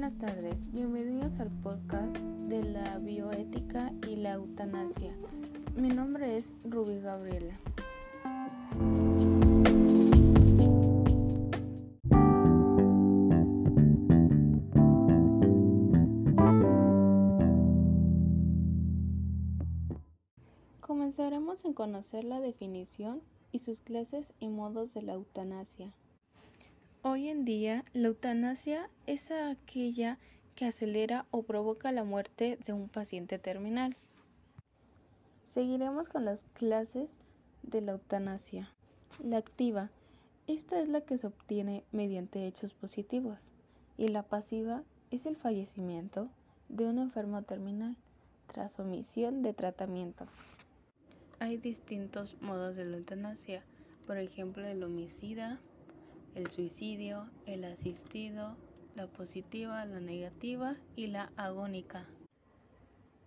Buenas tardes, bienvenidos al podcast de la bioética y la eutanasia. Mi nombre es Ruby Gabriela. Comenzaremos en conocer la definición y sus clases y modos de la eutanasia. Hoy en día, la eutanasia es aquella que acelera o provoca la muerte de un paciente terminal. Seguiremos con las clases de la eutanasia. La activa, esta es la que se obtiene mediante hechos positivos, y la pasiva es el fallecimiento de un enfermo terminal tras omisión de tratamiento. Hay distintos modos de la eutanasia, por ejemplo el homicida, el suicidio, el asistido, la positiva, la negativa y la agónica.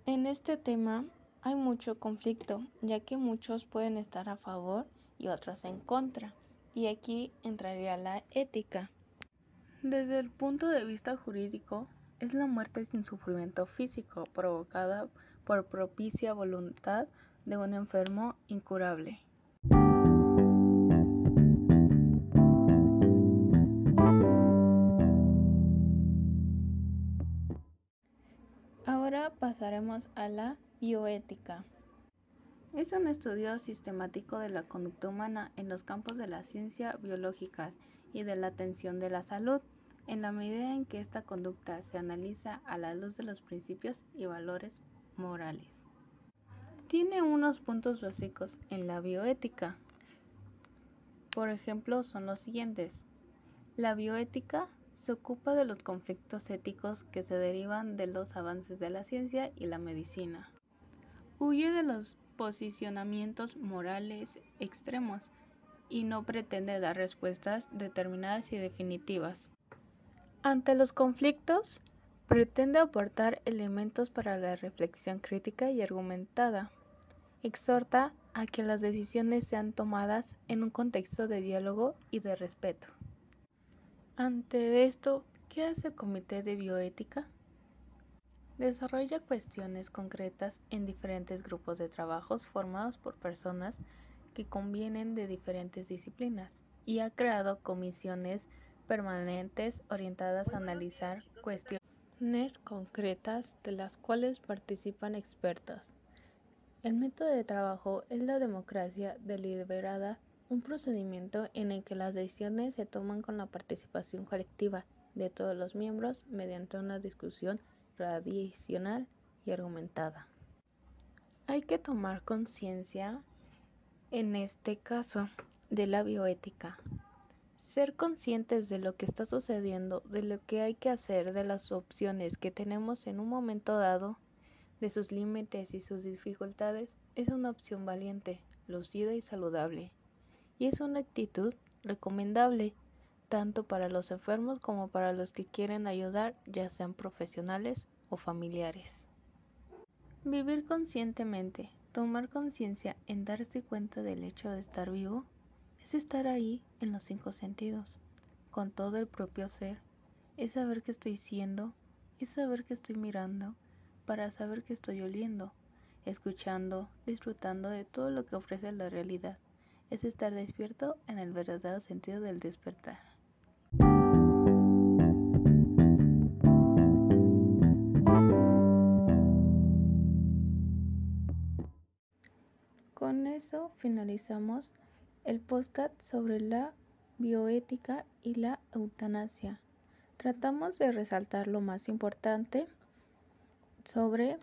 En este tema hay mucho conflicto, ya que muchos pueden estar a favor y otros en contra, y aquí entraría la ética. Desde el punto de vista jurídico, es la muerte sin sufrimiento físico provocada por propicia voluntad de un enfermo incurable. Ahora pasaremos a la bioética. Es un estudio sistemático de la conducta humana en los campos de la ciencia biológicas y de la atención de la salud, en la medida en que esta conducta se analiza a la luz de los principios y valores morales. Tiene unos puntos básicos en la bioética. Por ejemplo, son los siguientes. La bioética se ocupa de los conflictos éticos que se derivan de los avances de la ciencia y la medicina. Huye de los posicionamientos morales extremos y no pretende dar respuestas determinadas y definitivas. Ante los conflictos, pretende aportar elementos para la reflexión crítica y argumentada. Exhorta a que las decisiones sean tomadas en un contexto de diálogo y de respeto. Ante esto, ¿qué hace el Comité de Bioética? Desarrolla cuestiones concretas en diferentes grupos de trabajos formados por personas que convienen de diferentes disciplinas y ha creado comisiones permanentes orientadas a analizar cuestiones concretas de las cuales participan expertos. El método de trabajo es la democracia deliberada un procedimiento en el que las decisiones se toman con la participación colectiva de todos los miembros mediante una discusión tradicional y argumentada. Hay que tomar conciencia, en este caso, de la bioética. Ser conscientes de lo que está sucediendo, de lo que hay que hacer, de las opciones que tenemos en un momento dado, de sus límites y sus dificultades, es una opción valiente, lucida y saludable y es una actitud recomendable tanto para los enfermos como para los que quieren ayudar, ya sean profesionales o familiares. Vivir conscientemente, tomar conciencia en darse cuenta del hecho de estar vivo, es estar ahí en los cinco sentidos, con todo el propio ser, es saber que estoy siendo, es saber que estoy mirando, para saber que estoy oliendo, escuchando, disfrutando de todo lo que ofrece la realidad es estar despierto en el verdadero sentido del despertar. Con eso finalizamos el podcast sobre la bioética y la eutanasia. Tratamos de resaltar lo más importante sobre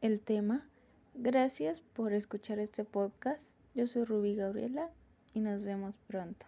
el tema. Gracias por escuchar este podcast. Yo soy Rubí Gabriela y nos vemos pronto.